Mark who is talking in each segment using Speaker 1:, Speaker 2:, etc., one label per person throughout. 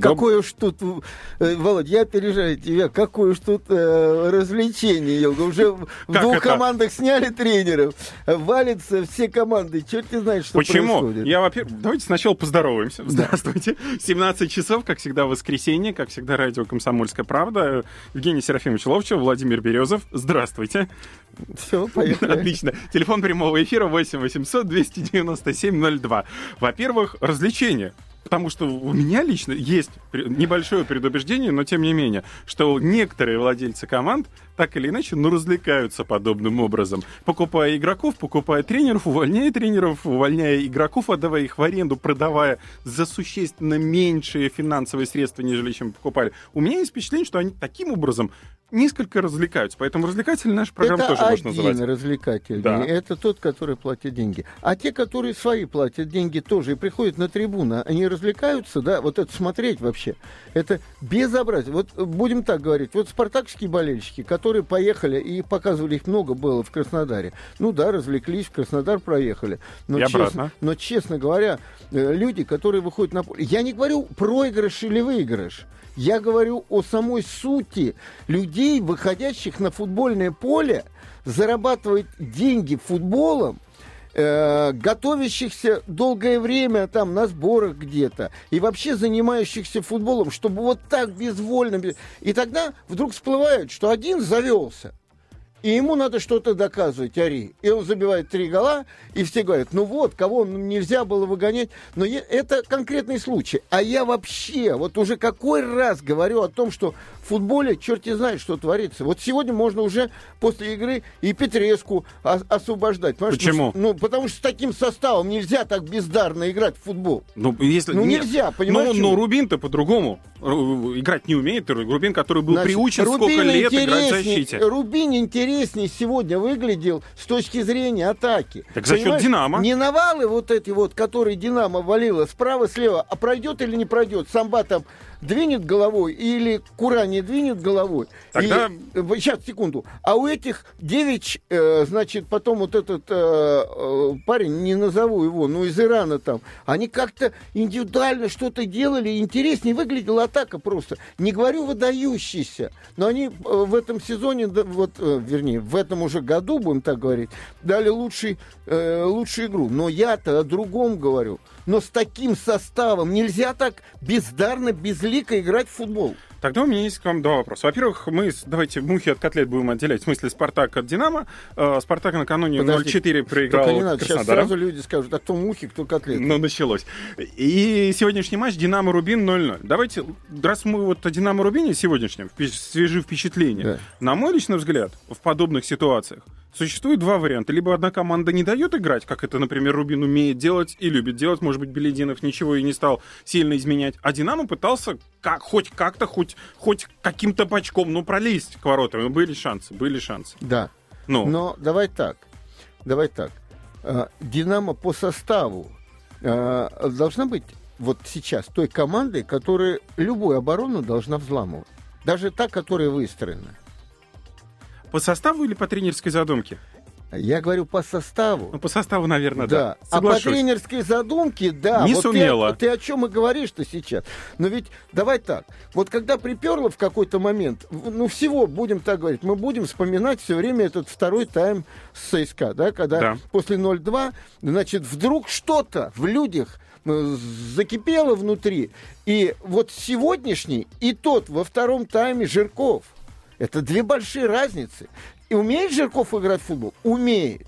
Speaker 1: Какое уж тут, э, Володь, я опережаю тебя, какое уж тут э, развлечение, Елга. Уже в
Speaker 2: Как
Speaker 1: двух
Speaker 2: это?
Speaker 1: командах сняли тренеров, валятся все команды, черт не знает, что
Speaker 2: Почему?
Speaker 1: происходит.
Speaker 2: Я, во-первых, давайте сначала поздороваемся. Здравствуйте. 17 часов, как всегда, воскресенье, как всегда, радио «Комсомольская правда». Евгений Серафимович Ловчев, Владимир Березов. Здравствуйте.
Speaker 1: Все, поехали.
Speaker 2: Отлично. Телефон прямого эфира 8 800 297 02. Во-первых, развлечения. Потому что у меня лично есть небольшое предубеждение, но тем не менее, что некоторые владельцы команд так или иначе, ну, развлекаются подобным образом. Покупая игроков, покупая тренеров, увольняя тренеров, увольняя игроков, отдавая их в аренду, продавая за существенно меньшие финансовые средства, нежели чем покупали. У меня есть впечатление, что они таким образом несколько развлекаются. Поэтому развлекательная наша программа
Speaker 1: это
Speaker 2: тоже можно
Speaker 1: один
Speaker 2: называть.
Speaker 1: развлекательный,
Speaker 2: Да.
Speaker 1: это тот, который платит деньги. А те, которые свои платят деньги тоже и приходят на трибуну, они развлекаются, да, вот это смотреть вообще, это безобразие. Вот будем так говорить, вот спартакские болельщики, которые поехали, и показывали их много было в Краснодаре, ну да, развлеклись, в Краснодар проехали. Но,
Speaker 2: И
Speaker 1: честно,
Speaker 2: обратно.
Speaker 1: но честно говоря, э, люди, которые выходят на поле, я не говорю проигрыш или выигрыш, я говорю о самой сути людей, выходящих на футбольное поле, зарабатывать деньги футболом, э, готовящихся долгое время там на сборах где-то и вообще занимающихся футболом, чтобы вот так безвольно... без- И тогда вдруг всплывает, что один завелся, и ему надо что-то доказывать, Ари. И он забивает три гола, и все говорят, ну вот, кого нельзя было выгонять. Но это конкретный случай. А я вообще, вот уже какой раз говорю о том, что в футболе черти знает, что творится. Вот сегодня можно уже после игры и Петреску освобождать. Понимаешь?
Speaker 2: Почему?
Speaker 1: Ну, ну, потому что с таким составом нельзя так бездарно играть в футбол.
Speaker 2: Ну, если...
Speaker 1: Ну,
Speaker 2: нет.
Speaker 1: нельзя, понимаешь,
Speaker 2: Ну,
Speaker 1: почему?
Speaker 2: но Рубин-то по-другому Ру- играть не умеет. Рубин, который был
Speaker 1: Значит,
Speaker 2: приучен сколько
Speaker 1: Рубин
Speaker 2: лет играть в защите.
Speaker 1: Рубин интереснее сегодня выглядел с точки зрения атаки.
Speaker 2: Так за счет
Speaker 1: Понимаешь,
Speaker 2: «Динамо».
Speaker 1: Не навалы вот эти вот, которые Динамо валило справа-слева, а пройдет или не пройдет. Самба там двинет головой или Кура не двинет головой.
Speaker 2: Тогда-
Speaker 1: сейчас, секунду. А у этих девять, э, значит, потом вот этот э, э, парень, не назову его, ну, из Ирана там, они как-то индивидуально что-то делали, интереснее выглядела атака просто. Не говорю выдающийся, но они э, в этом сезоне, вот, э, вернее, в этом уже году, будем так говорить, дали лучший, э, лучшую игру. Но я-то о другом говорю. Но с таким составом нельзя так бездарно, безлико играть в футбол.
Speaker 2: Тогда у меня есть к вам два вопроса. Во-первых, мы давайте мухи от котлет будем отделять. В смысле, Спартак от Динамо. Э, Спартак накануне
Speaker 1: Подожди,
Speaker 2: 0-4 проиграл
Speaker 1: не надо, сейчас сразу люди скажут, а кто мухи, кто котлеты.
Speaker 2: Ну, началось. И сегодняшний матч Динамо-Рубин 0-0. Давайте, раз мы вот о Динамо-Рубине сегодняшнем, свежие впечатления.
Speaker 1: Да.
Speaker 2: На мой личный взгляд, в подобных ситуациях существует два варианта. Либо одна команда не дает играть, как это, например, Рубин умеет делать и любит делать. Может быть, Белединов ничего и не стал сильно изменять. А Динамо пытался как, хоть как-то, хоть, хоть каким-то бочком, ну, пролезть к воротам. Ну, были шансы, были шансы.
Speaker 1: Да.
Speaker 2: Ну,
Speaker 1: Но давай так. Давай так. А, Динамо по составу а, должна быть вот сейчас той командой, которая любую оборону должна взламывать. Даже та, которая выстроена.
Speaker 2: По составу или по тренерской задумке?
Speaker 1: Я говорю по составу.
Speaker 2: Ну, по составу, наверное, да.
Speaker 1: Да. А по тренерской задумке, да.
Speaker 2: Не
Speaker 1: вот ты-
Speaker 2: сумела.
Speaker 1: Ты, о чем и говоришь-то сейчас. Но ведь давай так. Вот когда приперло в какой-то момент, ну всего, будем так говорить, мы будем вспоминать все время этот второй тайм с ЦСКА, да, когда
Speaker 2: Да.
Speaker 1: после 0-2, значит, вдруг что-то в людях э, закипело внутри. И вот сегодняшний и тот во втором тайме Жирков. Это две большие разницы. И умеет Жирков играть в футбол? Умеет.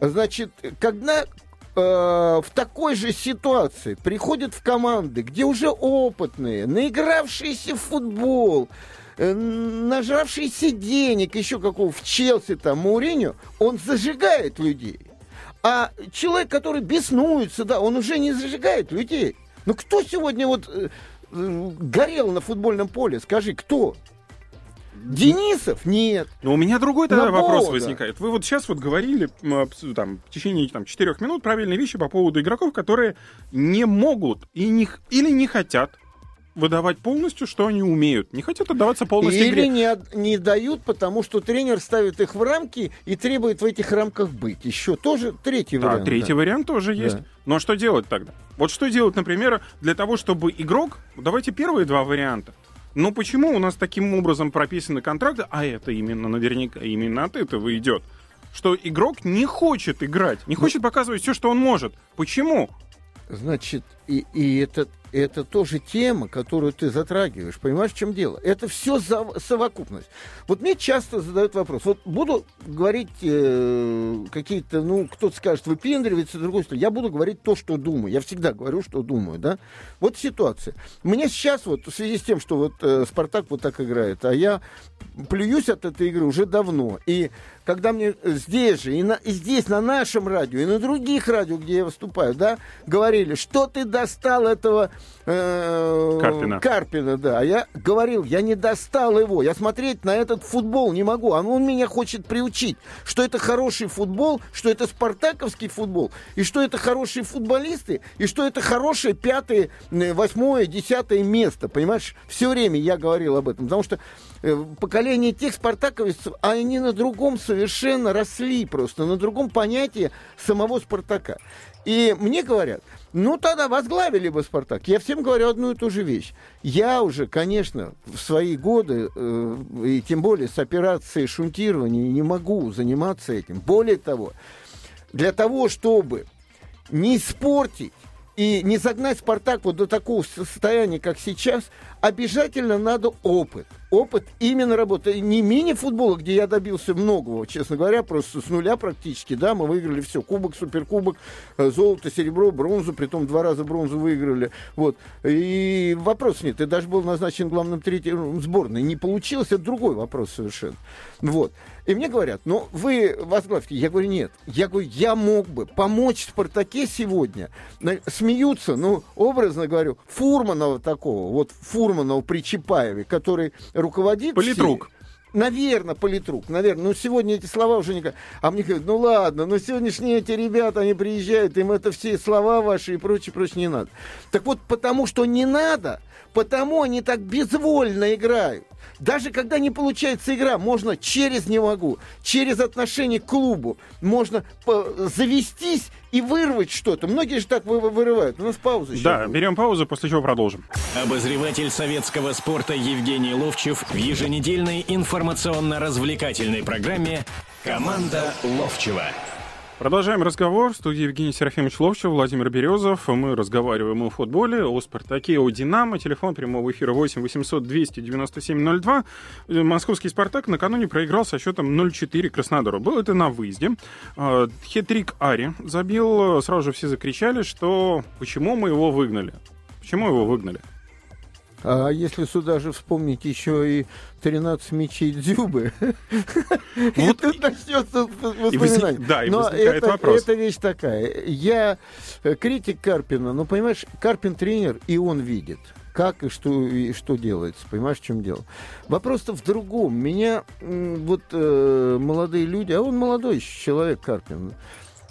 Speaker 1: Значит, когда э, в такой же ситуации приходят в команды, где уже опытные, наигравшиеся в футбол, э, нажравшиеся денег, еще какого в Челси там, Мауриню, он зажигает людей. А человек, который беснуется, да, он уже не зажигает людей. Ну кто сегодня вот э, горел на футбольном поле? Скажи, кто? Денисов? Нет.
Speaker 2: Но у меня другой тогда
Speaker 1: Набода.
Speaker 2: вопрос возникает. Вы вот сейчас вот говорили там, в течение там, 4 минут правильные вещи по поводу игроков, которые не могут и не, или не хотят выдавать полностью, что они умеют. Не хотят отдаваться полностью
Speaker 1: Или
Speaker 2: игре.
Speaker 1: не, не дают, потому что тренер ставит их в рамки и требует в этих рамках быть. Еще тоже третий
Speaker 2: Да,
Speaker 1: вариант.
Speaker 2: третий
Speaker 1: да.
Speaker 2: вариант тоже
Speaker 1: Да.
Speaker 2: есть. Но что делать тогда? Вот что делать, например, для того, чтобы игрок... Давайте первые два варианта. Но почему у нас таким образом прописаны контракты, а это именно наверняка именно от этого идет, что игрок не хочет играть, не хочет показывать все, что он может. Почему?
Speaker 1: Значит, и, и это, это тоже тема, которую ты затрагиваешь. Понимаешь, в чем дело? Это все совокупность. Вот мне часто задают вопрос. Вот буду говорить э, какие-то, ну, кто-то скажет, выпендривается, другой стороны. Я буду говорить то, что думаю. Я всегда говорю, что думаю, да? Вот ситуация. Мне сейчас вот, в связи с тем, что вот э, Спартак вот так играет, а я плююсь от этой игры уже давно. И когда мне здесь же, и, на, и здесь, на нашем радио, и на других радио, где я выступаю, да, говорили, что ты достал этого э,
Speaker 2: Карпина.
Speaker 1: Карпина, да. А я говорил, я не достал его. Я смотреть на этот футбол не могу. А он меня хочет приучить, что это хороший футбол, что это спартаковский футбол, и что это хорошие футболисты, и что это хорошее пятое, э, восьмое, десятое место. Понимаешь, все время я говорил об этом. Потому что поколение тех спартаковцев, они на другом совершенно росли просто, на другом понятии самого Спартака. И мне говорят, ну тогда возглавили бы Спартак. Я всем говорю одну и ту же вещь. Я уже, конечно, в свои годы, э, и тем более с операцией шунтирования, не могу заниматься этим. Более того, для того, чтобы не испортить и не загнать Спартак вот до такого состояния, как сейчас, обязательно надо опыт. Опыт именно работы. Не мини-футбола, где я добился многого, честно говоря, просто с нуля практически, да, мы выиграли все. Кубок, суперкубок, э, золото, серебро, бронзу, притом два раза бронзу выиграли. Вот. И вопрос нет. Ты даже был назначен главным третьим сборной. Не получилось, это другой вопрос совершенно. Вот. И мне говорят, ну, вы возглавьте. Я говорю, нет. Я говорю, я мог бы помочь Спартаке сегодня. Смеются, ну, образно говорю, Фурманова такого, вот Фурманова при Чапаеве, который руководит...
Speaker 2: Политрук.
Speaker 1: Наверное, политрук, наверное. Ну, сегодня эти слова уже не... А мне говорят, ну ладно, но сегодняшние эти ребята, они приезжают, им это все слова ваши и прочее, прочее не надо. Так вот, потому что не надо, потому они так безвольно играют. Даже когда не получается игра, можно через «не могу», через отношение к клубу, можно завестись и вырвать что-то. Многие же так вы- вырывают. У нас пауза сейчас
Speaker 2: Да,
Speaker 1: будет.
Speaker 2: берем паузу, после чего продолжим.
Speaker 3: Обозреватель советского спорта Евгений Ловчев в еженедельной информационно-развлекательной программе «Команда Ловчева».
Speaker 2: Продолжаем разговор. В студии Евгений Серафимович Ловчев, Владимир Березов. Мы разговариваем о футболе, о «Спартаке», о «Динамо». Телефон прямого эфира 8 800 297 02. Э, Московский «Спартак» накануне проиграл со счетом 0-4 Краснодару. Был это на выезде. Э, Хитрик Ари забил. Сразу же все закричали, что почему мы его выгнали. Почему его выгнали?
Speaker 1: А если сюда же вспомнить еще и 13 мечей Дзюбы,
Speaker 2: Вот
Speaker 1: тут начнется воспоминание.
Speaker 2: да, и
Speaker 1: Но это,
Speaker 2: вопрос.
Speaker 1: это вещь такая. Я э, критик Карпина, но, понимаешь, Карпин тренер, и он видит как и что, и что делается. Понимаешь, в чем дело? Вопрос-то в другом. Меня вот э, молодые люди, а он молодой человек, Карпин,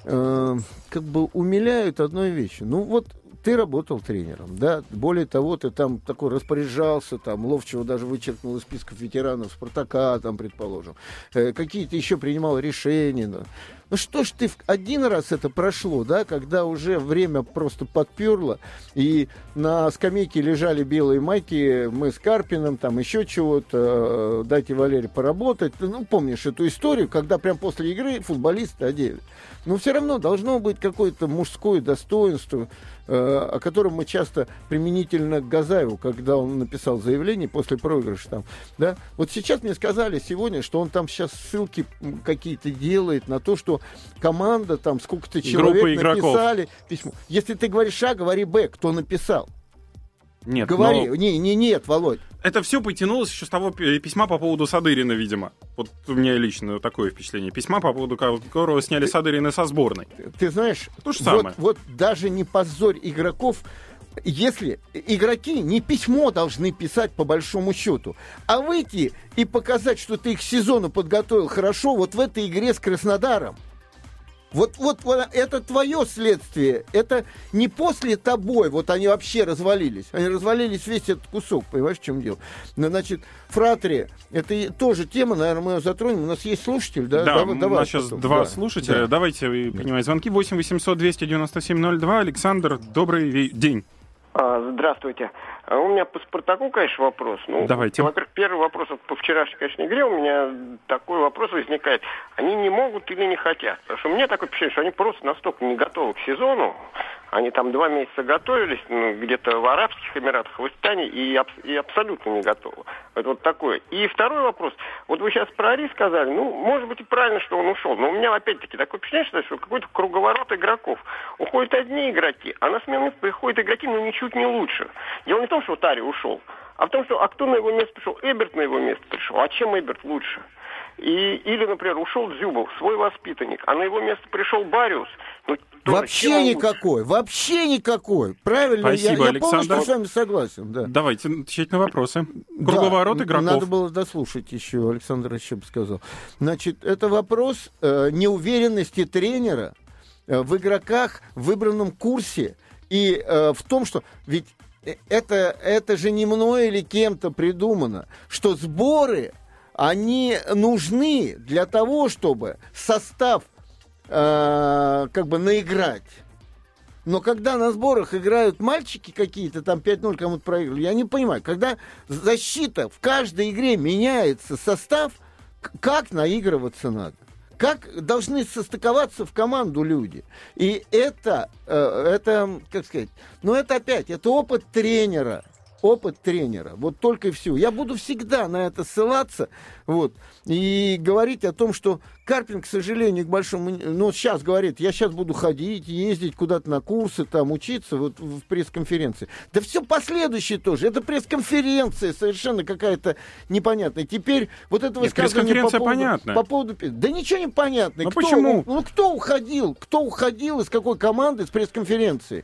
Speaker 1: э, как бы умиляют одной вещью. Ну вот ты работал тренером, да, более того, ты там такой распоряжался, там, Ловчего даже вычеркнул из списков ветеранов Спартака, там, предположим, Э, какие-то еще принимал решения, да. Ну что ж ты один раз это прошло, да, когда уже время просто подперло, и на скамейке лежали белые майки, мы с Карпином, там еще чего-то, э, дайте Валере поработать. Ну, помнишь эту историю, когда прям после игры футболисты одели. Но все равно должно быть какое-то мужское достоинство, э, о котором мы часто применительно к Газаеву, когда он написал заявление после проигрыша там, да. Вот сейчас мне сказали сегодня, что он там сейчас ссылки какие-то делает на то, что команда там сколько-то человек
Speaker 2: Группа игроков.
Speaker 1: написали письмо. Если ты говоришь А, говори Б, кто написал.
Speaker 2: Нет,
Speaker 1: Говори.
Speaker 2: но
Speaker 1: Не, не, нет, Володь.
Speaker 2: это все потянулось еще с того пи- письма по поводу Садырина, видимо. Вот у меня лично такое впечатление. Письма, по поводу которого сняли Садырина со сборной.
Speaker 1: Ты знаешь,
Speaker 2: То же
Speaker 1: вот,
Speaker 2: самое.
Speaker 1: вот даже не позорь игроков, если игроки не письмо должны писать по большому счету, а выйти и показать, что ты их к сезону подготовил хорошо, вот в этой игре с Краснодаром. Вот, вот, вот это твое следствие. Это не после тобой. Вот они вообще развалились. Они развалились весь этот кусок. Понимаешь, в чем дело? Ну, значит, фратри, это тоже тема, наверное, мы ее затронем. У нас есть слушатель, да?
Speaker 2: Да, давай, давай у нас сейчас потом. два да. слушателя. Да. Давайте принимать звонки. 8 800 297 02. Александр, добрый день.
Speaker 4: А, здравствуйте. А у меня по Спартаку, конечно, вопрос. Ну,
Speaker 2: Давайте.
Speaker 4: Во-первых, первый вопрос по вчерашней, конечно, игре у меня такой вопрос возникает. Они не могут или не хотят? Потому что у меня такое впечатление, что они просто настолько не готовы к сезону, они там два месяца готовились, ну, где-то в Арабских Эмиратах, в Испании, и, аб- и абсолютно не готовы. Это вот такое. И второй вопрос. Вот вы сейчас про Ари сказали, ну, может быть и правильно, что он ушел, но у меня опять-таки такое впечатление, что какой-то круговорот игроков. Уходят одни игроки, а на смену приходят игроки, но ничуть не лучше. Дело не в том, что вот Ари ушел, а в том, что а кто на его место пришел? Эберт на его место пришел. А чем Эберт лучше? И, или, например, ушел Дзюбов, свой воспитанник, а на его место пришел Бариус.
Speaker 1: Ну, вообще никакой, лучше. вообще никакой. Правильно,
Speaker 2: Спасибо,
Speaker 1: я,
Speaker 2: я полностью
Speaker 1: с вами согласен. Да.
Speaker 2: Давайте отвечать на вопросы. Круговорот да, игроков.
Speaker 1: Надо было дослушать еще, Александр еще бы сказал. Значит, это вопрос э, неуверенности тренера э, в игроках, в выбранном курсе и э, в том, что ведь это, это же не мной или кем-то придумано, что сборы они нужны для того, чтобы состав э, как бы наиграть. Но когда на сборах играют мальчики какие-то, там 5-0 кому-то проиграли, я не понимаю, когда защита в каждой игре меняется состав, как наигрываться надо? Как должны состыковаться в команду люди? И это, э, это, как сказать, ну это опять, это опыт тренера опыт тренера. Вот только и все. Я буду всегда на это ссылаться вот, и говорить о том, что Карпин, к сожалению, к большому... Ну, сейчас говорит, я сейчас буду ходить, ездить куда-то на курсы, там, учиться вот в пресс-конференции. Да все последующее тоже. Это пресс-конференция совершенно какая-то непонятная. Теперь вот это высказывание по поводу, по поводу... Да ничего не понятно.
Speaker 2: Ну, почему?
Speaker 1: Ну, кто уходил? Кто уходил из какой команды с пресс-конференции?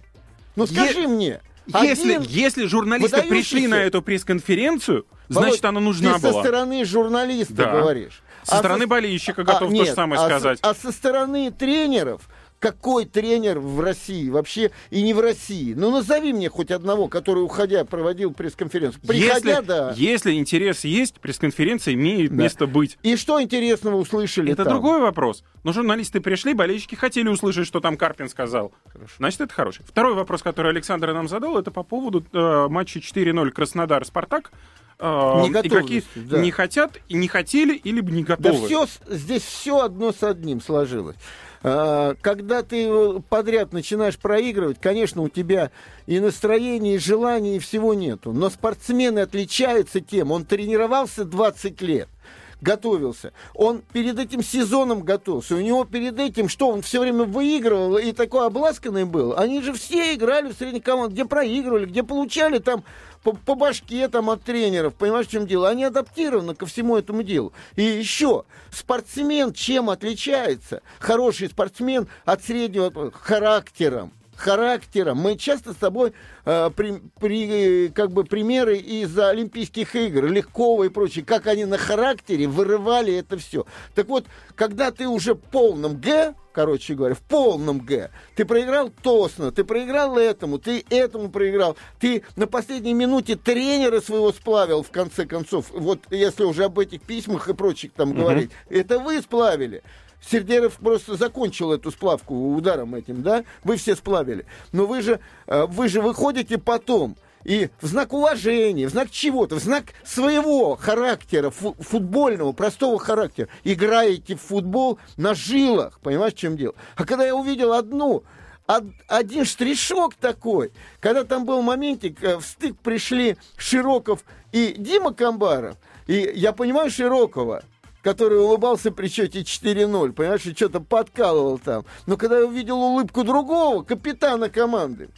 Speaker 1: Ну, скажи
Speaker 2: е-
Speaker 1: мне.
Speaker 2: Если, если журналисты пришли на эту пресс-конференцию, значит, она нужна
Speaker 1: ты
Speaker 2: была.
Speaker 1: со стороны журналиста да. говоришь.
Speaker 2: Со а стороны со... болельщика готов а, нет, то же самое
Speaker 1: а
Speaker 2: сказать.
Speaker 1: Со, а со стороны тренеров какой тренер в России вообще и не в России? Ну, назови мне хоть одного, который, уходя, проводил пресс-конференцию. Приходя,
Speaker 2: если,
Speaker 1: да.
Speaker 2: Если интерес есть, пресс-конференция имеет да. место быть.
Speaker 1: И что интересного услышали
Speaker 2: Это
Speaker 1: там?
Speaker 2: другой вопрос. Но журналисты пришли, болельщики хотели услышать, что там Карпин сказал. Хорошо. Значит, это хороший. Второй вопрос, который Александр нам задал, это по поводу э, матча 4-0 Краснодар-Спартак.
Speaker 1: Э,
Speaker 2: игроки да. не хотят, не хотели, или бы не готовы.
Speaker 1: Да все, здесь все одно с одним сложилось. А, когда ты подряд начинаешь проигрывать, конечно, у тебя и настроения, и желания, и всего нету. Но спортсмены отличаются тем, он тренировался 20 лет готовился. Он перед этим сезоном готовился. У него перед этим, что он все время выигрывал и такой обласканный был. Они же все играли в средней команде, где проигрывали, где получали там по, по башке там от тренеров, понимаешь, в чем дело? Они адаптированы ко всему этому делу. И еще, спортсмен чем отличается? Хороший спортсмен от среднего характером характером. Мы часто с тобой э, при, при, как бы примеры из Олимпийских игр, Легкого и прочее, как они на характере вырывали это все. Так вот, когда ты уже в полном Г, короче говоря, в полном Г, ты проиграл Тосно, ты проиграл этому, ты этому проиграл, ты на последней минуте тренера своего сплавил, в конце концов, вот если уже об этих письмах и прочих там угу. говорить, это вы сплавили. Сердеров просто закончил эту сплавку ударом этим, да? Вы все сплавили. Но вы же, э, вы же выходите потом и в знак уважения, в знак чего-то, в знак своего характера, фу футбольного, простого характера, играете в футбол на жилах, понимаешь, в чем дело? А когда я увидел одну, од, один штришок такой, когда там был моментик, э, в стык пришли Широков и Дима Камбаров, и я понимаю Широкова, который улыбался при счете 4-0, понимаешь, и что-то подкалывал там. Но когда я увидел улыбку другого, капитана команды,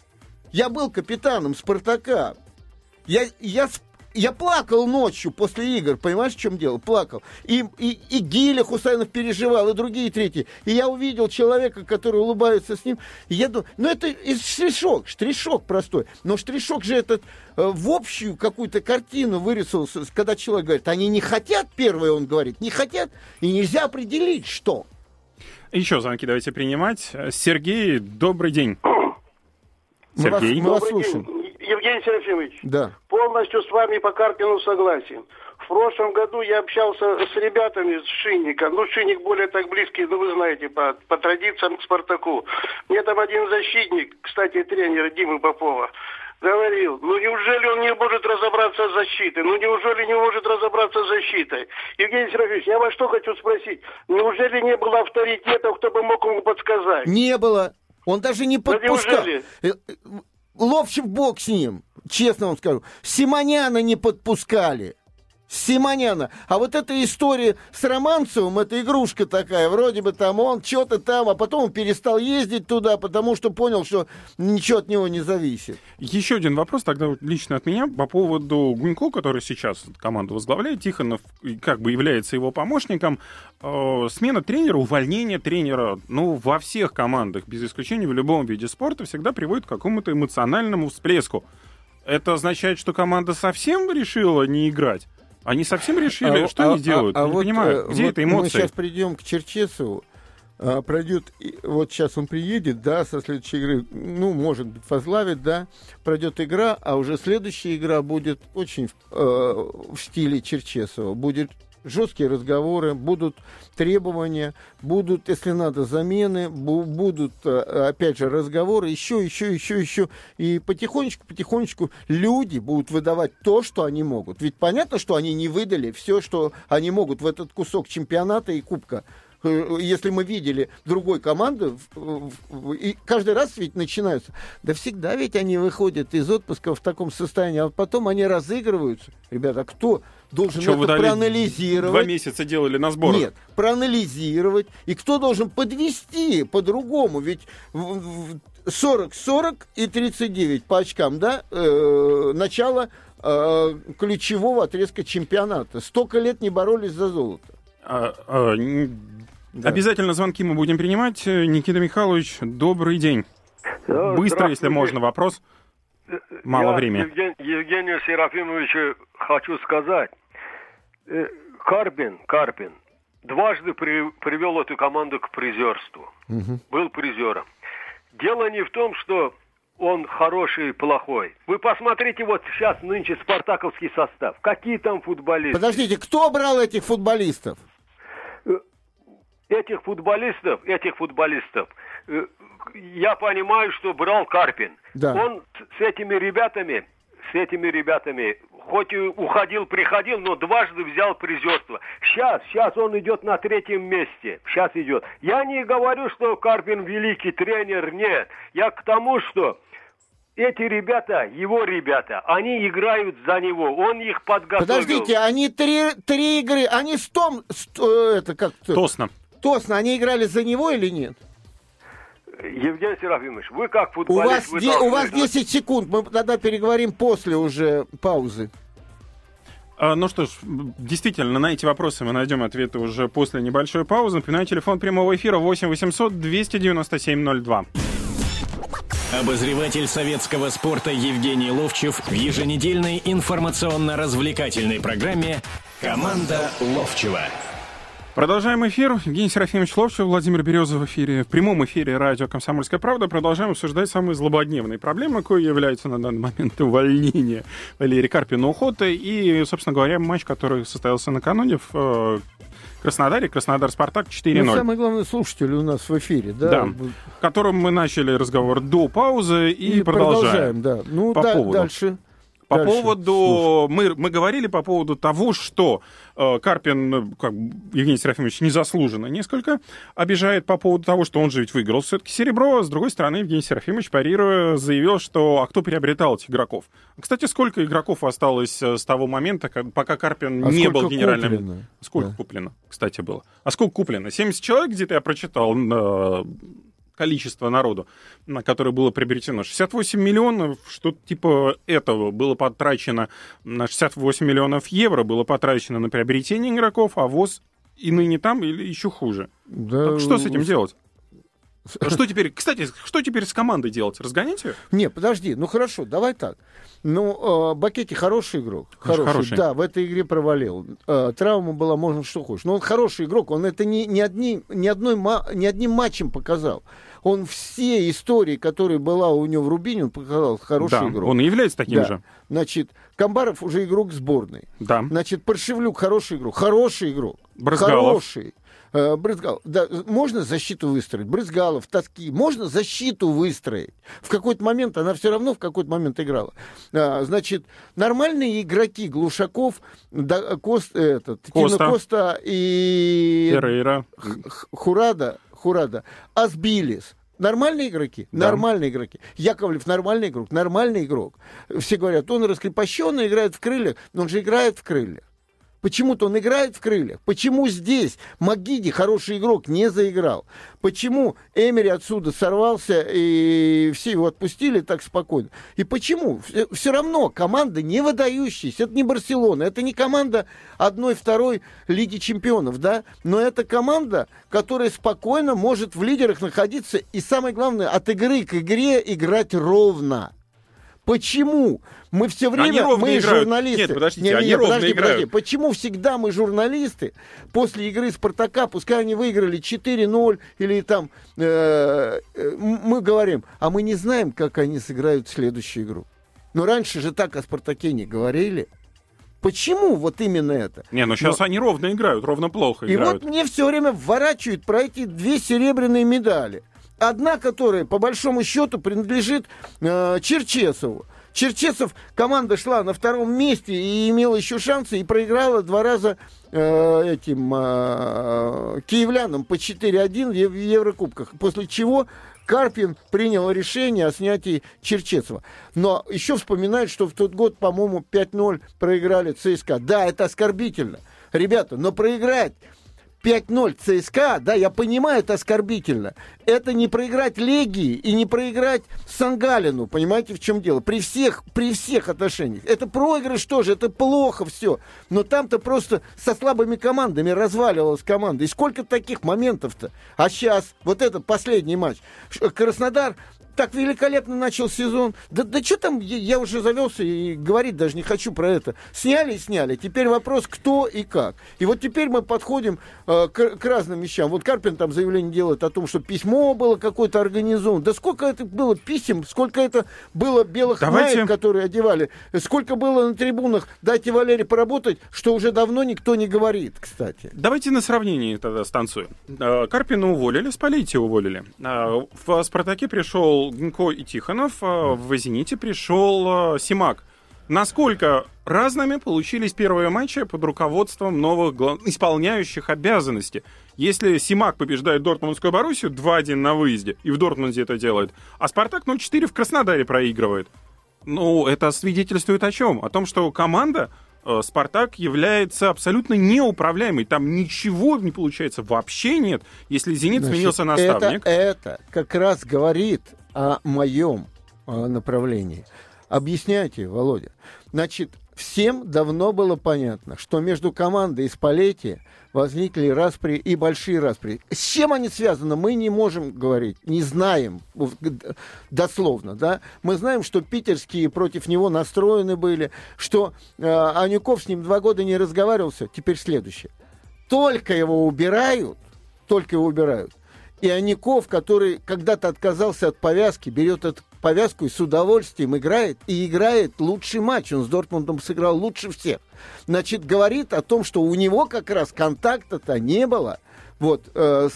Speaker 1: я был капитаном «Спартака», я, я я плакал ночью после игр, понимаешь, в чем дело? Плакал. И, и, и Гиля Хусайнов переживал, и другие третьи. И я увидел человека, который улыбается с ним. И я думаю, ну это штришок, штришок простой. Но штришок же этот э, в общую какую-то картину вырисовался, когда человек говорит, они не хотят, первое он говорит, не хотят, и нельзя определить, что.
Speaker 2: Еще звонки давайте принимать. Сергей, добрый день.
Speaker 1: Мы вас,
Speaker 2: Сергей.
Speaker 1: мы вас слушаем.
Speaker 5: день. Евгений Серафимович,
Speaker 1: Да.
Speaker 5: полностью с вами по Карпину согласен. В прошлом году я общался с ребятами с Шинника. Ну, Шинник более так близкий, ну, вы знаете, по, по традициям к Спартаку. Мне там один защитник, кстати, тренер Димы Попова, говорил, ну неужели он не может разобраться с защитой? Ну неужели не может разобраться с защитой? Евгений Серафимович, я вас что хочу спросить? Неужели не было авторитетов, кто бы мог ему подсказать?
Speaker 1: Не было. Он даже не подпускал. Э, э, Ловчев бог с ним, честно вам скажу. Симоняна не подпускали. Симоняна. А вот эта история с Романцевым, это игрушка такая, вроде бы там он что-то там, а потом он перестал ездить туда, потому что понял, что ничего от него не зависит.
Speaker 2: Еще один вопрос тогда лично от меня по поводу Гунько, который сейчас команду возглавляет. Тихонов как бы является его помощником. Э, смена тренера, увольнение тренера, ну, во всех командах, без исключения в любом виде спорта, всегда приводит к какому-то эмоциональному всплеску. Это означает, что команда совсем решила не играть? Они совсем решили,
Speaker 1: А-
Speaker 2: что
Speaker 1: а-
Speaker 2: они делают?
Speaker 1: а- а
Speaker 2: не
Speaker 1: вот,
Speaker 2: понимаю,
Speaker 1: э,
Speaker 2: где
Speaker 1: вот
Speaker 2: это
Speaker 1: Мы
Speaker 2: эмоции?
Speaker 1: сейчас придем к Черчесову. а, пройдет, вот сейчас он приедет, да, со следующей игры, ну, может быть, возглавит, да, пройдет игра, а уже следующая игра будет очень э, в стиле Черчесова. Будет жесткие разговоры, будут требования, будут, если надо, замены, бу- будут, э, опять же, разговоры, еще, еще, еще, еще. И потихонечку, потихонечку люди будут выдавать то, что они могут. Ведь понятно, что они не выдали все, что они могут в этот кусок чемпионата и кубка. Э, Если мы видели другой команды, и каждый раз ведь начинаются. Да всегда ведь они выходят из отпуска в таком состоянии, а потом они разыгрываются. Ребята, а кто должен
Speaker 2: Что
Speaker 1: это проанализировать?
Speaker 2: Два месяца делали на сборах.
Speaker 1: Нет, проанализировать. И кто должен подвести по-другому? Ведь в- в- 40, 40 и 39 по очкам, да? Э, начало э, ключевого отрезка чемпионата. Столько лет не боролись за золото.
Speaker 2: А, а,
Speaker 1: Да.
Speaker 2: Обязательно звонки мы будем принимать. Э, Никита Михайлович, добрый день. Быстро, если можно, вопрос. Мало
Speaker 6: Я
Speaker 2: времени.
Speaker 6: Евген- Евгению Серафимовичу хочу сказать. Э, Карпин, Карпин дважды при- привел эту команду к призерству. Был призером. Дело не в том, что он хороший и плохой. Вы посмотрите вот сейчас нынче спартаковский состав. Какие там футболисты?
Speaker 1: Подождите, кто брал этих футболистов?
Speaker 6: Этих футболистов, этих футболистов, э, я понимаю, что брал Карпин.
Speaker 1: Да.
Speaker 6: Он с- этими ребятами, с этими ребятами, хоть и уходил, приходил, но дважды взял призерство. Сейчас, сейчас он идет на третьем месте. Сейчас идет. Я не говорю, что Карпин великий тренер, нет. Я к тому, что эти ребята, его ребята, они играют за него. Он их подготовил.
Speaker 1: Подождите, они три, три игры, они с Том, с- э, это как
Speaker 2: Тосно.
Speaker 1: Тосно, они играли за него или нет?
Speaker 6: Евгений Серафимович, вы как
Speaker 1: У
Speaker 6: футболист...
Speaker 1: вас,
Speaker 6: вы
Speaker 1: де-
Speaker 6: должны
Speaker 1: у вас
Speaker 6: знать.
Speaker 1: 10 секунд, мы тогда переговорим после уже паузы.
Speaker 2: А, Ну что ж, действительно, на эти вопросы мы найдем ответы уже после небольшой паузы. Напоминаю, телефон прямого эфира 8 800 297 02.
Speaker 3: Обозреватель советского спорта Евгений Ловчев в еженедельной информационно-развлекательной программе «Команда Ловчева».
Speaker 2: Продолжаем эфир. Евгений Серафимович Ловчев, Владимир Березов в эфире, в прямом эфире радио «Комсомольская правда». Продолжаем обсуждать самые злободневные проблемы, кои являются на данный момент увольнение Валерия Карпина Охота и, собственно говоря, матч, который состоялся накануне в э, Краснодаре, Краснодар-Спартак 4-0.
Speaker 1: Ну, самый главный слушатель у нас в эфире, да?
Speaker 2: Да, которым мы начали разговор до паузы и,
Speaker 1: И
Speaker 2: продолжаем.
Speaker 1: да. Ну,
Speaker 2: По
Speaker 1: да-
Speaker 2: поводу.
Speaker 1: дальше.
Speaker 2: По
Speaker 1: Дальше.
Speaker 2: поводу... Мы, мы говорили по поводу того, что э, Карпин, э, как Евгений Серафимович, незаслуженно несколько обижает по поводу того, что он же ведь выиграл все-таки серебро. С другой стороны, Евгений Серафимович, парируя, заявил, что а кто приобретал этих игроков? Кстати, сколько игроков осталось э, с того момента, как- пока Карпин
Speaker 1: А
Speaker 2: не был генеральным...
Speaker 1: куплено?
Speaker 2: Сколько
Speaker 1: Да.
Speaker 2: куплено, кстати, было? А сколько куплено? 70 человек где-то я прочитал, э, количество народу, на которое было приобретено. 68 миллионов, что типа этого было потрачено на 68 миллионов евро, было потрачено на приобретение игроков, а ВОЗ и ныне там или еще хуже.
Speaker 1: Да,
Speaker 2: Так что с этим делать? Что теперь, кстати, что теперь с командой делать? Разгонять ее?
Speaker 1: Не, подожди, ну хорошо, давай так. Ну, э, Бакетти хороший игрок. Хороший,
Speaker 2: хороший.
Speaker 1: Да, в этой игре провалил. Э, травма была, можно что хочешь. Но он хороший игрок, он это не, не, одни, не, одной, не одним матчем показал. Он все истории, которые была у него в Рубине, он показал хороший
Speaker 2: да,
Speaker 1: игрок.
Speaker 2: он и является таким
Speaker 1: Да.
Speaker 2: же.
Speaker 1: Значит, Камбаров уже игрок сборной.
Speaker 2: Да.
Speaker 1: Значит, Паршевлюк хороший игрок. Хороший игрок.
Speaker 2: Брызгалов.
Speaker 1: Хороший. Э, Брызгалов. Да, можно защиту выстроить? Брызгалов, Тоски. Можно защиту выстроить? В какой-то момент, она все равно в какой-то момент играла. А, значит, нормальные игроки Глушаков, да, Кост, этот,
Speaker 2: Коста.
Speaker 1: Коста и
Speaker 2: Феррейра.
Speaker 1: Хурада, Хурада, Асбилис. Нормальные игроки?
Speaker 2: Да.
Speaker 1: Нормальные игроки. Яковлев нормальный игрок? Нормальный игрок. Все говорят, он раскрепощенный, играет в крыльях, но он же играет в крыльях. Почему-то он играет в крыльях. Почему здесь Магиди, хороший игрок, не заиграл? Почему Эмери отсюда сорвался и все его отпустили так спокойно? И почему? Все равно команда не выдающаяся. Это не Барселона, это не команда одной, второй Лиги Чемпионов, да? Но это команда, которая спокойно может в лидерах находиться и, самое главное, от игры к игре играть ровно. Почему? Мы все время, мы
Speaker 2: играют.
Speaker 1: журналисты.
Speaker 2: Нет, подождите,
Speaker 1: Не,
Speaker 2: они
Speaker 1: не,
Speaker 2: ровно
Speaker 1: подожди,
Speaker 2: играют.
Speaker 1: подожди. Почему всегда мы журналисты после игры Спартака, пускай они выиграли 4-0 или там, э, э, мы говорим, а мы не знаем, как они сыграют следующую игру. Но раньше же так о Спартаке не говорили. Почему вот именно это?
Speaker 2: Не, ну сейчас они ровно играют, ровно плохо
Speaker 1: И
Speaker 2: играют.
Speaker 1: вот мне все время вворачивают про эти две серебряные медали. Одна, которая, по большому счету, принадлежит э, Черчесову. Черчесов, команда шла на втором месте и имела еще шансы, и проиграла два раза э, этим э, киевлянам по 4-1 в Ев- в Еврокубках. После чего Карпин принял решение о снятии Черчесова. Но еще вспоминают, что в тот год, по-моему, 5-0 проиграли ЦСКА. Да, это оскорбительно. Ребята, но проиграть 5-0 ЦСКА, да, я понимаю, это оскорбительно. Это не проиграть Легии и не проиграть Сангалину, понимаете, в чем дело? При всех, при всех отношениях. Это проигрыш тоже, это плохо все. Но там-то просто со слабыми командами разваливалась команда. И сколько таких моментов-то? А сейчас, вот этот последний матч. Краснодар так великолепно начал сезон. Да, да что там, я, я уже завелся и говорить даже не хочу про это. Сняли и сняли. Теперь вопрос, кто и как. И вот теперь мы подходим э, к, к разным вещам. Вот Карпин там заявление делает о том, что письмо было какое-то организовано. Да сколько это было писем, сколько это было белых
Speaker 2: Давайте-
Speaker 1: маек, которые одевали, сколько было на трибунах, дайте Валерий поработать, что уже давно никто не говорит, кстати.
Speaker 2: Давайте на сравнении тогда станцию. Э, Карпина уволили, Спалити уволили. Э, В «Спартаке» пришел Гинко и Тихонов, а в «Зените» пришел э, Симак. Насколько разными получились первые матчи под руководством новых гла- исполняющих обязанности? Если Симак побеждает Дортмундскую Боруссию 2-1 на выезде, и в Дортмунде это делает, а Спартак 0-4 в Краснодаре проигрывает, ну, это свидетельствует о чем? О том, что команда э, Спартак является абсолютно неуправляемой. Там ничего не получается, вообще нет. Если Зенит
Speaker 1: Значит,
Speaker 2: сменился наставник.
Speaker 1: Это, это как раз говорит о моем направлении. Объясняйте, Володя. Значит, всем давно было понятно, что между командой и Спалетти возникли распри и большие распри. С чем они связаны, мы не можем говорить, не знаем дословно, да. Мы знаем, что питерские против него настроены были, что э, Анюков с ним два года не разговаривался. Теперь следующее. Только его убирают, только его убирают. И Аников, который когда-то отказался от повязки, берет эту повязку и с удовольствием играет. И играет лучший матч. Он с Дортмундом сыграл лучше всех. Значит, говорит о том, что у него как раз контакта-то не было. Вот, э.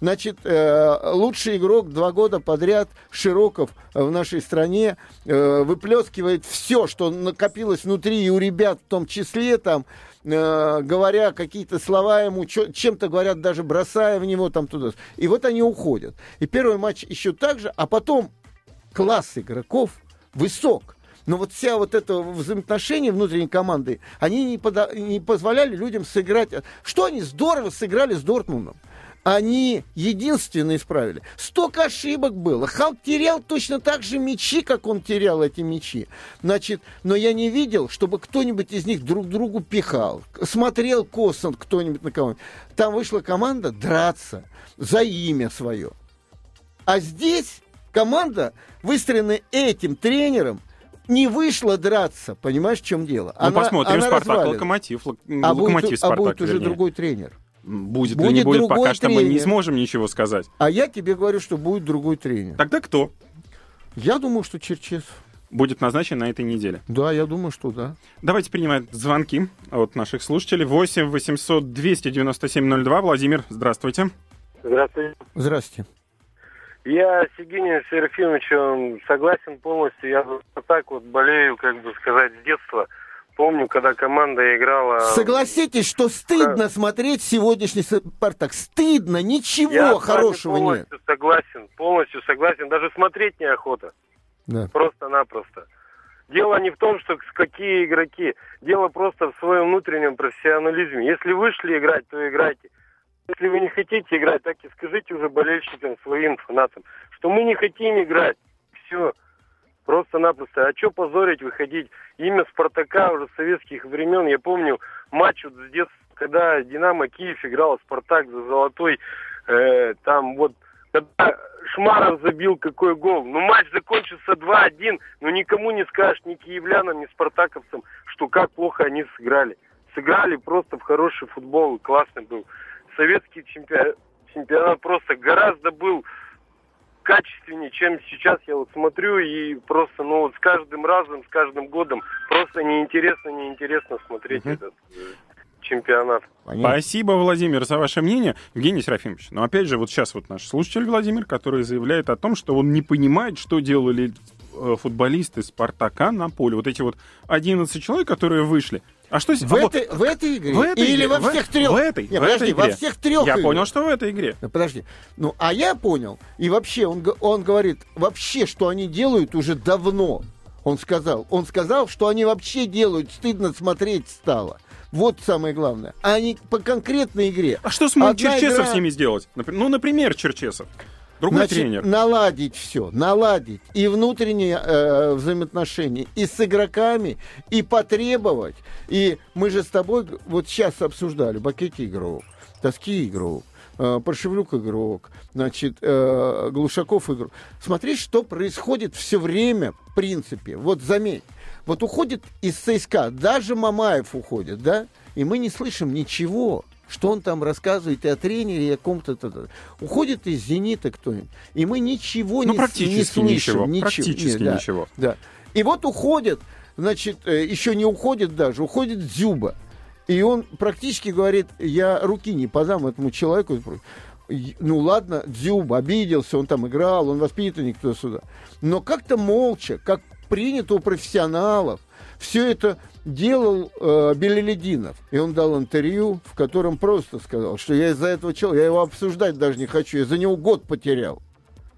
Speaker 1: Значит, э, лучший игрок два года подряд Широков в нашей стране э, выплескивает все, что накопилось внутри и у ребят в том числе, там, э, говоря какие-то слова ему, чем-то говорят, даже бросая в него там туда. И вот они уходят. И первый матч еще так же, а потом класс игроков высок. Но вот вся вот это взаимоотношения внутренней команды, они не, пода- не позволяли людям сыграть. Что они здорово сыграли с Дортмундом. Они единственные исправили. Столько ошибок было. Халк терял точно так же мячи, как он терял эти мячи. Значит, но я не видел, чтобы кто-нибудь из них друг другу пихал. Смотрел косо кто-нибудь на кого-нибудь. Там вышла команда драться за имя свое. А здесь команда, выстроенная этим тренером, не вышла драться. Понимаешь, в чем дело?
Speaker 2: Ну, посмотрим,
Speaker 1: она
Speaker 2: Спартак. Локомотив. Лок-
Speaker 1: А
Speaker 2: Локомотив,
Speaker 1: будет, а
Speaker 2: Спартак,
Speaker 1: будет уже другой тренер.
Speaker 2: Будет, или
Speaker 1: будет
Speaker 2: не будет, пока что мы не
Speaker 1: тренер.
Speaker 2: сможем ничего сказать.
Speaker 1: А я тебе говорю, что будет другой тренер.
Speaker 2: Тогда кто
Speaker 1: Я думаю, что Черчесов.
Speaker 2: будет назначен на этой неделе?
Speaker 1: Да, я думаю, что да.
Speaker 2: Давайте принимать звонки от наших слушателей. 8 800 297 02. Владимир, здравствуйте.
Speaker 7: Здравствуйте.
Speaker 1: Здрасте.
Speaker 7: Я с Евгением Серафимовичем согласен полностью. Я вот так вот болею, как бы сказать, с детства. Помню, когда команда играла...
Speaker 1: Согласитесь, что стыдно смотреть сегодняшний Спартак. Стыдно, ничего
Speaker 7: Я
Speaker 1: хорошего нет.
Speaker 7: полностью согласен, полностью согласен. Даже смотреть неохота.
Speaker 1: Да.
Speaker 7: Просто-напросто. Дело не в том, что какие игроки. Дело просто в своем внутреннем профессионализме. Если вышли играть, то играйте. Если вы не хотите играть, так и скажите уже болельщикам, своим фанатам, что мы не хотим играть. Все. Просто-напросто. А что позорить, выходить? Имя Спартака уже с советских времен. Я помню матч вот с детства, когда Динамо Киев играл, Спартак за золотой. э, там вот когда Шмаров забил какой гол. Ну, матч закончился 2-1, но никому не скажешь, ни киевлянам, ни спартаковцам, что как плохо они сыграли. Сыграли просто в хороший футбол, классный был. Советский чемпионат, чемпионат просто гораздо был качественнее, чем сейчас я вот смотрю и просто, ну вот с каждым разом, с каждым годом просто неинтересно, неинтересно смотреть этот э, чемпионат.
Speaker 1: Понятно.
Speaker 2: Спасибо, Владимир, за ваше мнение. Евгений Серафимович, но опять же, вот сейчас вот наш слушатель Владимир, который заявляет о том, что он не понимает, что делали футболисты Спартака на поле. Вот эти вот 11 человек, которые вышли. А что с-
Speaker 1: В,
Speaker 2: а вот-
Speaker 1: этой, в этой игре?
Speaker 2: в этой
Speaker 1: Или
Speaker 2: игре,
Speaker 1: во
Speaker 2: в-
Speaker 1: всех трех?
Speaker 2: В этой,
Speaker 1: Не,
Speaker 2: в
Speaker 1: подожди,
Speaker 2: этой
Speaker 1: во
Speaker 2: игре.
Speaker 1: всех трех
Speaker 2: Я
Speaker 1: играх.
Speaker 2: понял, что в этой игре.
Speaker 1: Да Подожди. Ну, а я понял, и вообще он, он говорит, вообще, что они делают уже давно. Он сказал. Он сказал, что они вообще делают, стыдно смотреть стало. Вот самое главное. А они по конкретной игре.
Speaker 2: А что смог
Speaker 1: Одна
Speaker 2: Черчесов
Speaker 1: игра-
Speaker 2: с ними сделать? Ну, например, Черчесов. Другой
Speaker 1: Значит,
Speaker 2: тренер.
Speaker 1: наладить все, наладить и внутренние э, взаимоотношения и с игроками, и потребовать. И мы же с тобой вот сейчас обсуждали Бакетти игрок, Тоски игрок, э, Паршевлюк игрок, значит, э, Глушаков игрок. Смотри, что происходит все время, в принципе. Вот заметь, вот уходит из ЦСКА, даже Мамаев уходит, да, и мы не слышим ничего что он там рассказывает и о тренере, и о ком-то. Уходит из «Зенита» кто-нибудь, и мы ничего
Speaker 2: Ну,
Speaker 1: не,
Speaker 2: практически
Speaker 1: не слышим.
Speaker 2: ничего, практически
Speaker 1: да,
Speaker 2: ничего.
Speaker 1: Да. И вот уходит, значит, э, еще не уходит даже, уходит Дзюба. И он практически говорит, я руки не подам этому человеку. Ну ладно, Дзюба обиделся, он там играл, он воспитанник туда-сюда. Но как-то молча, как принято у профессионалов, все это делал э, Белелединов. И он дал интервью, в котором просто сказал, что я из-за этого человека, я его обсуждать даже не хочу, я за него год потерял.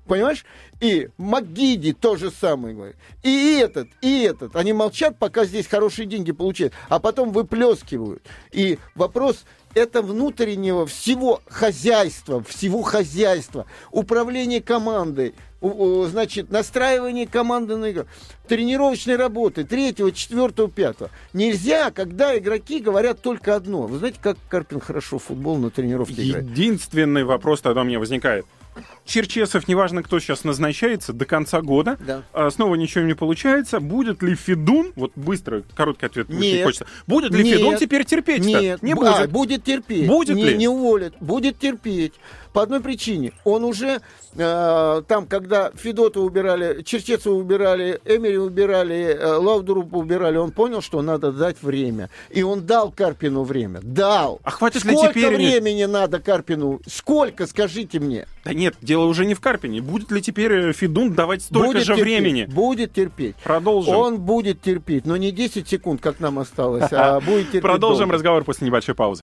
Speaker 1: Понимаешь? И МакГиди то же самое говорит. И этот, и этот. Они молчат, пока здесь хорошие деньги получают, а потом выплескивают. И вопрос это внутреннего всего хозяйства, всего хозяйства, управление командой, значит, настраивание команды на игру, тренировочной работы, третьего, четвертого, пятого. Нельзя, когда игроки говорят только одно. Вы знаете, как Карпин хорошо футбол на тренировке играет?
Speaker 2: Единственный вопрос тогда у меня возникает. Черчесов, неважно, кто сейчас назначается, до конца года.
Speaker 1: Да.
Speaker 2: а, снова ничего не получается. Будет ли Федун, вот быстро, короткий ответ
Speaker 1: Нет.
Speaker 2: хочется. Будет ли
Speaker 1: Нет.
Speaker 2: Федун теперь терпеть
Speaker 1: Нет,
Speaker 2: Не будет.
Speaker 1: а, будет терпеть.
Speaker 2: Будет
Speaker 1: не,
Speaker 2: ли?
Speaker 1: не уволят. Будет терпеть. По одной причине. Он уже э, там, когда Федота убирали, Черчесова убирали, Эмери убирали, э, Лаудрупа убирали, он понял, что надо дать время. И он дал Карпину время. Дал.
Speaker 2: А хватит ли
Speaker 1: Сколько
Speaker 2: теперь-
Speaker 1: времени надо Карпину? Сколько, скажите мне?
Speaker 2: Да нет, дело уже не в Карпине. Будет ли теперь э, Федун давать столько
Speaker 1: будет
Speaker 2: же
Speaker 1: терпеть,
Speaker 2: времени?
Speaker 1: Будет терпеть.
Speaker 2: Продолжим.
Speaker 1: Он будет терпеть, но не 10 секунд, как нам осталось, а будет терпеть
Speaker 2: Продолжим
Speaker 1: долго.
Speaker 2: разговор после небольшой паузы.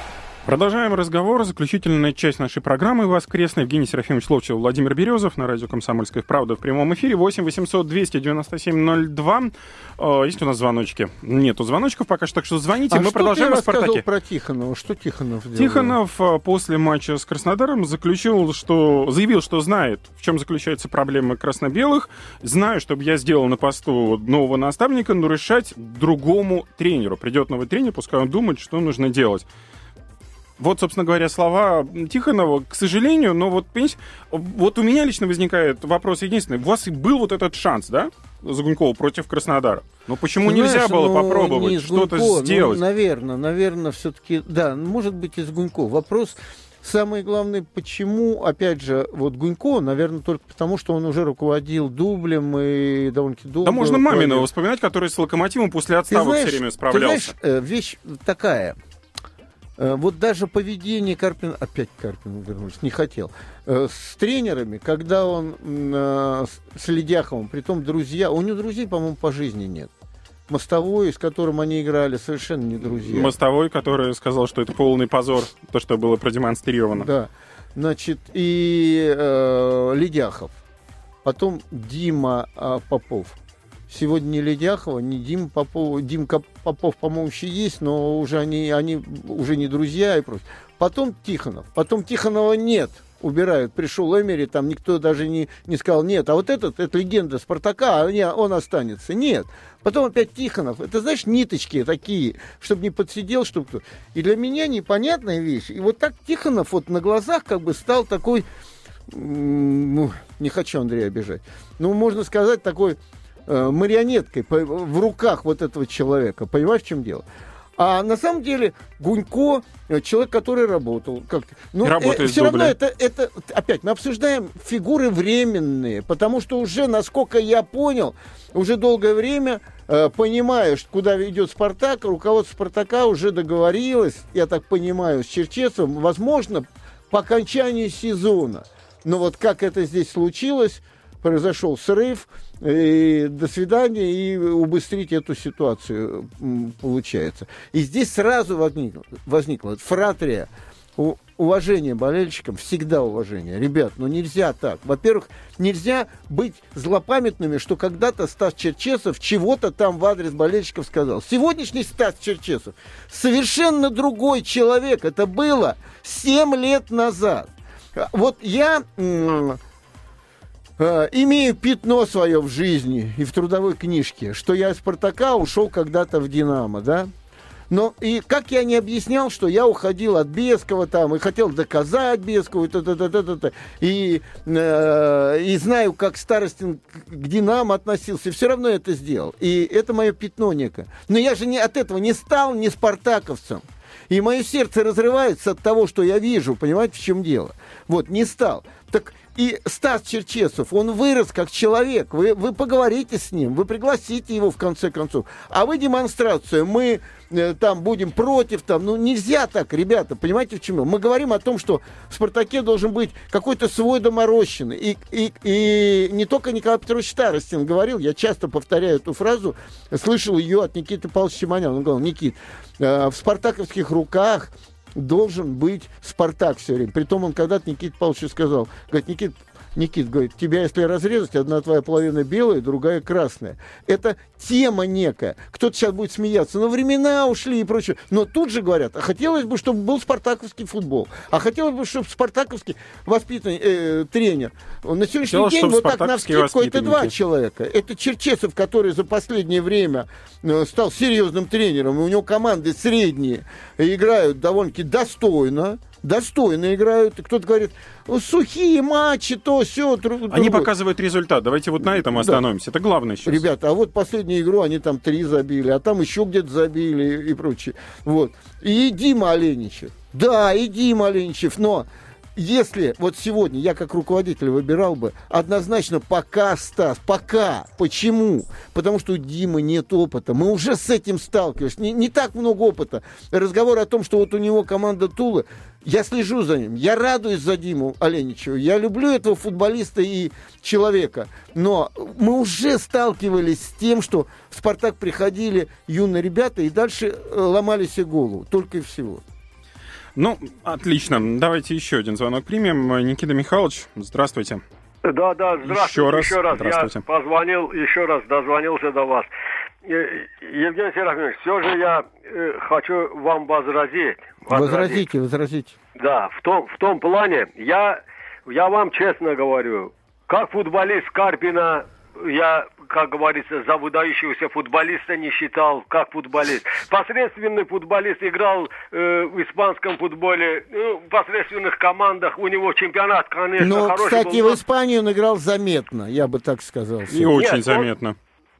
Speaker 2: Продолжаем разговор. Заключительная часть нашей программы воскресной. Евгений Серафимович Ловчев, Владимир Березов на радио «Комсомольская правда» в прямом эфире. 8 800 297 02. Э, Есть у нас звоночки? Нету звоночков пока что, так что звоните.
Speaker 1: А
Speaker 2: Мы
Speaker 1: что
Speaker 2: продолжаем
Speaker 1: ты
Speaker 2: о «Спартаке».
Speaker 1: про Тихонова? Что Тихонов делал?
Speaker 2: Тихонов э, после матча с Краснодаром заключил, что заявил, что знает, в чем заключается проблема красно-белых. Знаю, чтобы я сделал на посту нового наставника, но решать другому тренеру. Придет новый тренер, пускай он думает, что нужно делать. Вот, собственно говоря, слова Тихонова, к сожалению, но вот, понимаете, вот у меня лично возникает вопрос единственный. У вас и был вот этот шанс, да, Загунькова против Краснодара? Но почему
Speaker 1: Ты
Speaker 2: нельзя
Speaker 1: знаешь,
Speaker 2: было
Speaker 1: ну,
Speaker 2: попробовать
Speaker 1: не
Speaker 2: что-то
Speaker 1: Гунько,
Speaker 2: сделать?
Speaker 1: Ну, наверное, наверное, все-таки, да, может быть, из Гунько. Вопрос Самое главное, почему, опять же, вот Гунько, наверное, только потому, что он уже руководил дублем и довольно-таки долго...
Speaker 2: Да можно. Маминова вспоминать, который с Локомотивом после
Speaker 1: Ты
Speaker 2: отставок
Speaker 1: знаешь,
Speaker 2: все время
Speaker 1: ты
Speaker 2: справлялся.
Speaker 1: знаешь, э, вещь такая. Э, Вот даже поведение Карпина, опять Карпин вернулись, не хотел, э, с тренерами, когда он э, с с Ледяховым, притом друзья, у него друзей, по-моему, по жизни нет. Мостовой, с которым они играли, совершенно не друзья.
Speaker 2: Мостовой, который сказал, что это полный позор, то, что было продемонстрировано.
Speaker 1: Да. Значит, и э, Ледяхов. Потом Дима э, Попов. Сегодня ни Ледяхова, ни Дима Попов. Димка Попов, по-моему, еще есть, но уже они, они уже не друзья и прочее. Потом Тихонов. Потом Тихонова нет. Убирают. Пришел Эмери, там никто даже не, не сказал, нет, а вот этот, это легенда Спартака, а он останется. Нет. Потом опять Тихонов. Это, знаешь, ниточки такие, чтобы не подсидел, чтобы кто. И для меня непонятная вещь. И вот так Тихонов вот на глазах как бы стал такой, ну, не хочу Андрея обижать, ну, можно сказать, такой марионеткой по- в руках вот этого человека. Понимаешь, в чем дело? А на самом деле Гунько э, человек, который работал. Как ну,
Speaker 2: работает
Speaker 1: все равно это, это опять мы обсуждаем фигуры временные, потому что уже, насколько я понял, уже долгое время э, понимая, что куда идет Спартак, руководство Спартака уже договорилось, я так понимаю, с Черчесовым, возможно, по окончании сезона. Но вот как это здесь случилось, произошел срыв, и до свидания, и убыстрить эту ситуацию получается. И здесь сразу возникло вот фратрия, уважение болельщикам, всегда уважение. Ребят, ну нельзя так. Во-первых, нельзя быть злопамятными, что когда-то Стас Черчесов чего-то там в адрес болельщиков сказал. Сегодняшний Стас Черчесов совершенно другой человек. Это было 7 лет назад. Вот я э, имею пятно свое в жизни и в трудовой книжке, что я из Спартака ушел когда-то в Динамо, да? Но и как я не объяснял, что я уходил от Бескова там и хотел доказать Бескову, и, та-та-та-та-та, и, э, и знаю, как Старостин к Динамо относился, все равно это сделал. И это мое пятно некое. Но я же не, от этого не стал не спартаковцем. И мое сердце разрывается от того, что я вижу, понимаете, в чем дело. Вот, не стал. Так и Стас Черчесов, он вырос как человек. Вы, вы поговорите с ним, вы пригласите его в конце концов. А вы демонстрацию, мы э, там будем против, там, ну нельзя так, ребята, понимаете, в чем? Мы говорим о том, что в «Спартаке» должен быть какой-то свой доморощенный. И, и, и не только Николай Петрович Старостин говорил, я часто повторяю эту фразу, слышал ее от Никиты Павловича Симоняна. Он говорил, Никит, э, в спартаковских руках должен быть Спартак все время. Притом он когда-то Никите Павловичу сказал, говорит, Никит, Никит, говорит, тебя если разрезать, одна твоя половина белая, другая красная. Это тема некая. Кто-то сейчас будет смеяться, но времена ушли и прочее. Но тут же говорят, а хотелось бы, чтобы был спартаковский футбол. А хотелось бы, чтобы спартаковский воспитанный э, тренер. На сегодняшний
Speaker 2: Хотелось,
Speaker 1: день вот так на вскидку это два человека. Это Черчесов, который за последнее время э, стал серьезным тренером, и у него команды средние, играют довольно-таки достойно, достойно играют. Кто-то говорит, «Ну, сухие матчи, то все.
Speaker 2: Они показывают результат. Давайте вот на этом остановимся. Это главное сейчас.
Speaker 1: Ребята, а вот последнюю игру они там три забили, а там еще где-то забили и прочее. Вот. И Дима Оленичев. Да, и Дима Оленичев, но если вот сегодня я как руководитель выбирал бы, однозначно пока, Стас, пока. Почему? Потому что у Димы нет опыта. Мы уже с этим сталкивались. Не, не так много опыта. Разговор о том, что вот у него команда Тулы, я слежу за ним, я радуюсь за Диму Оленичева, я люблю этого футболиста и человека, но мы уже сталкивались с тем, что в «Спартак» приходили юные ребята и дальше э, ломали себе голову, только и всего.
Speaker 2: Ну, отлично. Давайте еще один звонок примем. Никита Михайлович, здравствуйте.
Speaker 6: Да, да, здравствуйте.
Speaker 2: Еще раз,
Speaker 6: Еще раз.
Speaker 2: здравствуйте.
Speaker 6: Я позвонил, еще раз дозвонился до вас. Э, Евгений Серафимович, все же я э, хочу вам возразить.
Speaker 1: Возразите, возразите.
Speaker 6: Да, в том, в том плане, я, я вам честно говорю, как футболист Карпина, я, как говорится, за выдающегося футболиста не считал, как футболист. Посредственный футболист играл э, в испанском футболе, ну, в посредственных командах, у него чемпионат, конечно,
Speaker 1: Но,
Speaker 6: хороший
Speaker 1: кстати,
Speaker 6: был,
Speaker 1: в Испании он играл заметно, я бы так сказал.
Speaker 2: И очень
Speaker 6: он-
Speaker 2: заметно.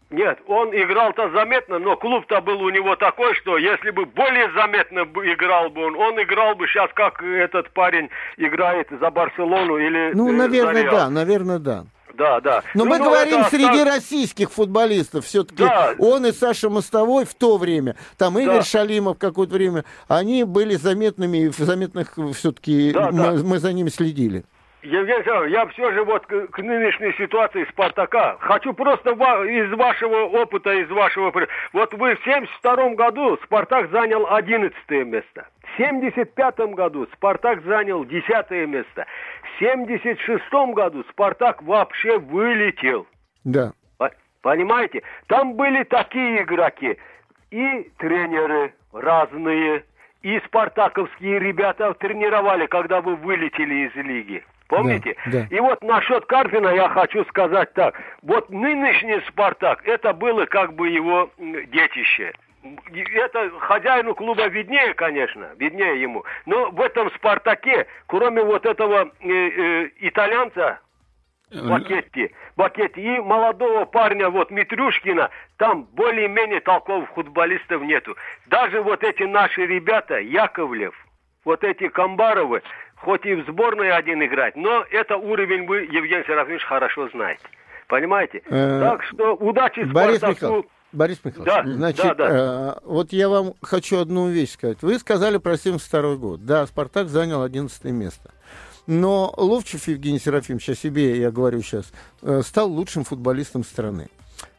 Speaker 6: Нет, он играл-то заметно, но клуб-то был у него такой, что если бы более заметно бы играл бы он, он играл бы сейчас, как этот парень играет за Барселону или
Speaker 1: Ну,
Speaker 6: э, за
Speaker 1: наверное,
Speaker 6: Реал.
Speaker 1: да, наверное, да.
Speaker 6: Да, да.
Speaker 1: Но
Speaker 6: Ну,
Speaker 1: мы
Speaker 6: ну,
Speaker 1: говорим
Speaker 6: это
Speaker 1: среди российских футболистов. Все-таки
Speaker 6: Да.
Speaker 1: он и Саша Мостовой в то время, там Игорь
Speaker 6: Да.
Speaker 1: Шалимов какое-то время, они были заметными, заметных все-таки
Speaker 6: Да,
Speaker 1: мы,
Speaker 6: да.
Speaker 1: мы за ними следили.
Speaker 6: Евгений Александрович, я все же вот к, к нынешней ситуации Спартака хочу просто ва- из вашего опыта, из вашего... Вот вы в 72 году Спартак занял 11 место. В 75 году Спартак занял 10 место. В 76 году Спартак вообще вылетел.
Speaker 1: Да.
Speaker 6: По- Понимаете? Там были такие игроки. И тренеры разные, и спартаковские ребята тренировали, когда вы вылетели из лиги. Помните?
Speaker 1: Да, да.
Speaker 6: И вот насчет Карпина я хочу сказать так. Вот нынешний «Спартак» это было как бы его детище. Это хозяину клуба виднее, конечно, виднее ему. Но в этом «Спартаке», кроме вот этого э, э, итальянца, Бакетти, Бакетти и молодого парня вот Митрюшкина, там более-менее толковых футболистов нету. Даже вот эти наши ребята, Яковлев, вот эти Камбаровы, хоть и в сборной один играть, но это уровень вы, Евгений Серафимович, хорошо знаете. Понимаете?
Speaker 1: Э,
Speaker 6: так что удачи
Speaker 1: Борис
Speaker 6: Спартаку.
Speaker 1: Михайлович, Борис Михайлович,
Speaker 6: Да,
Speaker 1: значит,
Speaker 6: да,
Speaker 1: э, вот я вам хочу одну вещь сказать. Вы сказали про 72 год. Да, Спартак занял 11 место. Но Ловчев Евгений Серафимович, о себе я говорю сейчас, э, стал лучшим футболистом страны.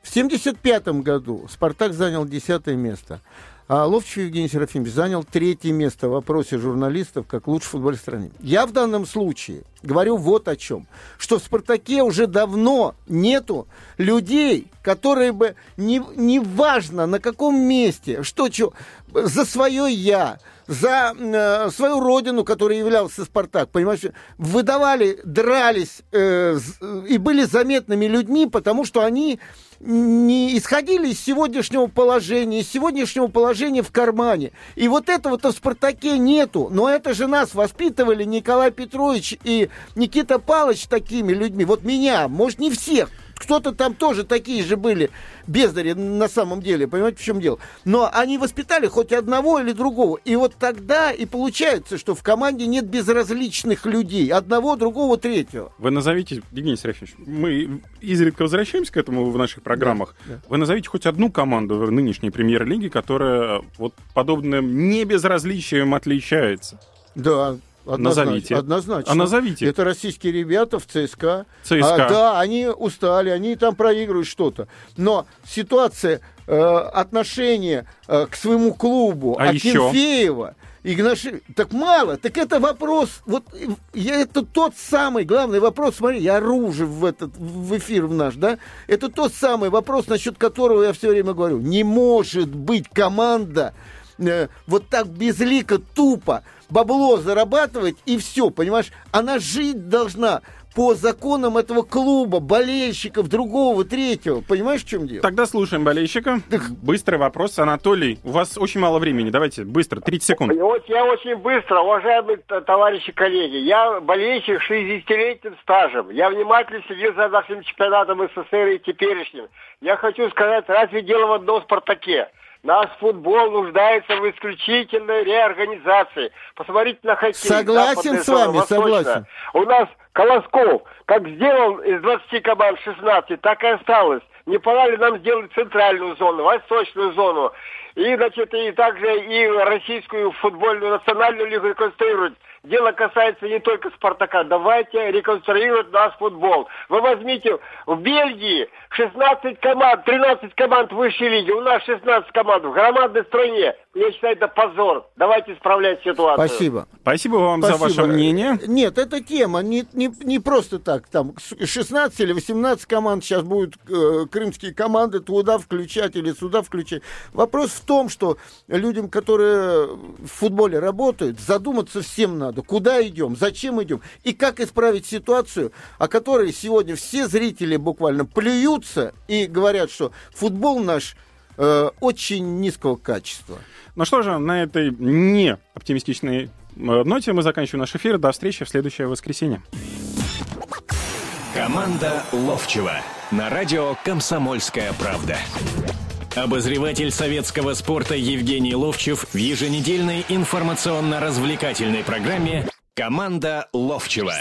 Speaker 1: В 75 году Спартак занял 10 место. А Ловчев Евгений Серафимович занял третье место в вопросе журналистов как лучший футболист страны. Я в данном случае говорю вот о чем. Что в «Спартаке» уже давно нету людей, которые бы, не, не важно на каком месте, что, что за свое «я», за э, свою родину, которой являлся «Спартак», понимаешь, выдавали, дрались э, з- и были заметными людьми, потому что они не исходили из сегодняшнего положения, из сегодняшнего положения в кармане. И вот этого-то в «Спартаке» нету. Но это же нас воспитывали Николай Петрович и Никита Павлович такими людьми. Вот меня, может, не всех. Кто-то там тоже такие же были бездари на самом деле, понимаете, в чем дело. Но они воспитали хоть одного или другого. И вот тогда и получается, что в команде нет безразличных людей. Одного, другого, третьего.
Speaker 2: Вы назовите, Евгений Серафимович, мы изредка возвращаемся к этому в наших программах.
Speaker 1: Да, да.
Speaker 2: Вы назовите хоть одну команду в нынешней премьер-лиге, которая вот подобным небезразличием отличается.
Speaker 1: Да, однозначно.
Speaker 2: Назовите.
Speaker 1: Однозначно.
Speaker 2: А назовите.
Speaker 1: Это российские ребята в ЦСКА.
Speaker 2: ЦСКА.
Speaker 1: А, да, они устали, они там проигрывают что-то. Но ситуация э, отношения э, к своему клубу
Speaker 2: А
Speaker 1: Акинфеева и Игнаши... Так мало. Так это вопрос... Вот я, это тот самый главный вопрос. Смотри, я оружие в этот в эфир в наш, да? Это тот самый вопрос, насчет которого я все время говорю. Не может быть команда э, вот так безлико, тупо бабло зарабатывать и все, понимаешь? Она жить должна по законам этого клуба, болельщиков, другого, третьего. Понимаешь, в чем дело?
Speaker 2: Тогда слушаем болельщика. Быстрый вопрос. Анатолий, у вас очень мало времени. Давайте, быстро, 30 секунд.
Speaker 4: Вот я очень быстро, уважаемые товарищи коллеги, я болельщик с 60-летним стажем. Я внимательно следил за нашим чемпионатом СССР и теперешним. Я хочу сказать, разве дело в одном «Спартаке»? Наш футбол нуждается в исключительной реорганизации. Посмотрите на хоккей.
Speaker 1: Согласен с вами, согласен.
Speaker 4: У нас Колосков, как сделал из 20 команд 16, так и осталось. Не пора ли нам сделать центральную зону, восточную зону?
Speaker 8: и, значит, и также и российскую футбольную национальную лигу реконструировать. Дело касается не только Спартака. Давайте реконструировать наш футбол. Вы возьмите в Бельгии 16 команд, 13 команд высшей лиги. У нас 16 команд в громадной стране. Я считаю, это позор. Давайте исправлять ситуацию.
Speaker 1: Спасибо.
Speaker 2: Спасибо вам за
Speaker 1: Спасибо.
Speaker 2: ваше мнение.
Speaker 1: Нет, это тема, не, не, не просто так. Там 16 или 18 команд сейчас будут э, крымские команды туда включать или сюда включать. Вопрос в том, что людям, которые в футболе работают, задуматься всем надо, куда идем, зачем идем и как исправить ситуацию, о которой сегодня все зрители буквально плюются и говорят, что футбол наш э, очень низкого качества.
Speaker 2: Ну что же, на этой не оптимистичной э, ноте мы заканчиваем наш эфир. До встречи в следующее воскресенье.
Speaker 3: Команда Ловчева на радио «Комсомольская правда». Обозреватель советского спорта Евгений Ловчев в еженедельной информационно-развлекательной программе «Команда Ловчева».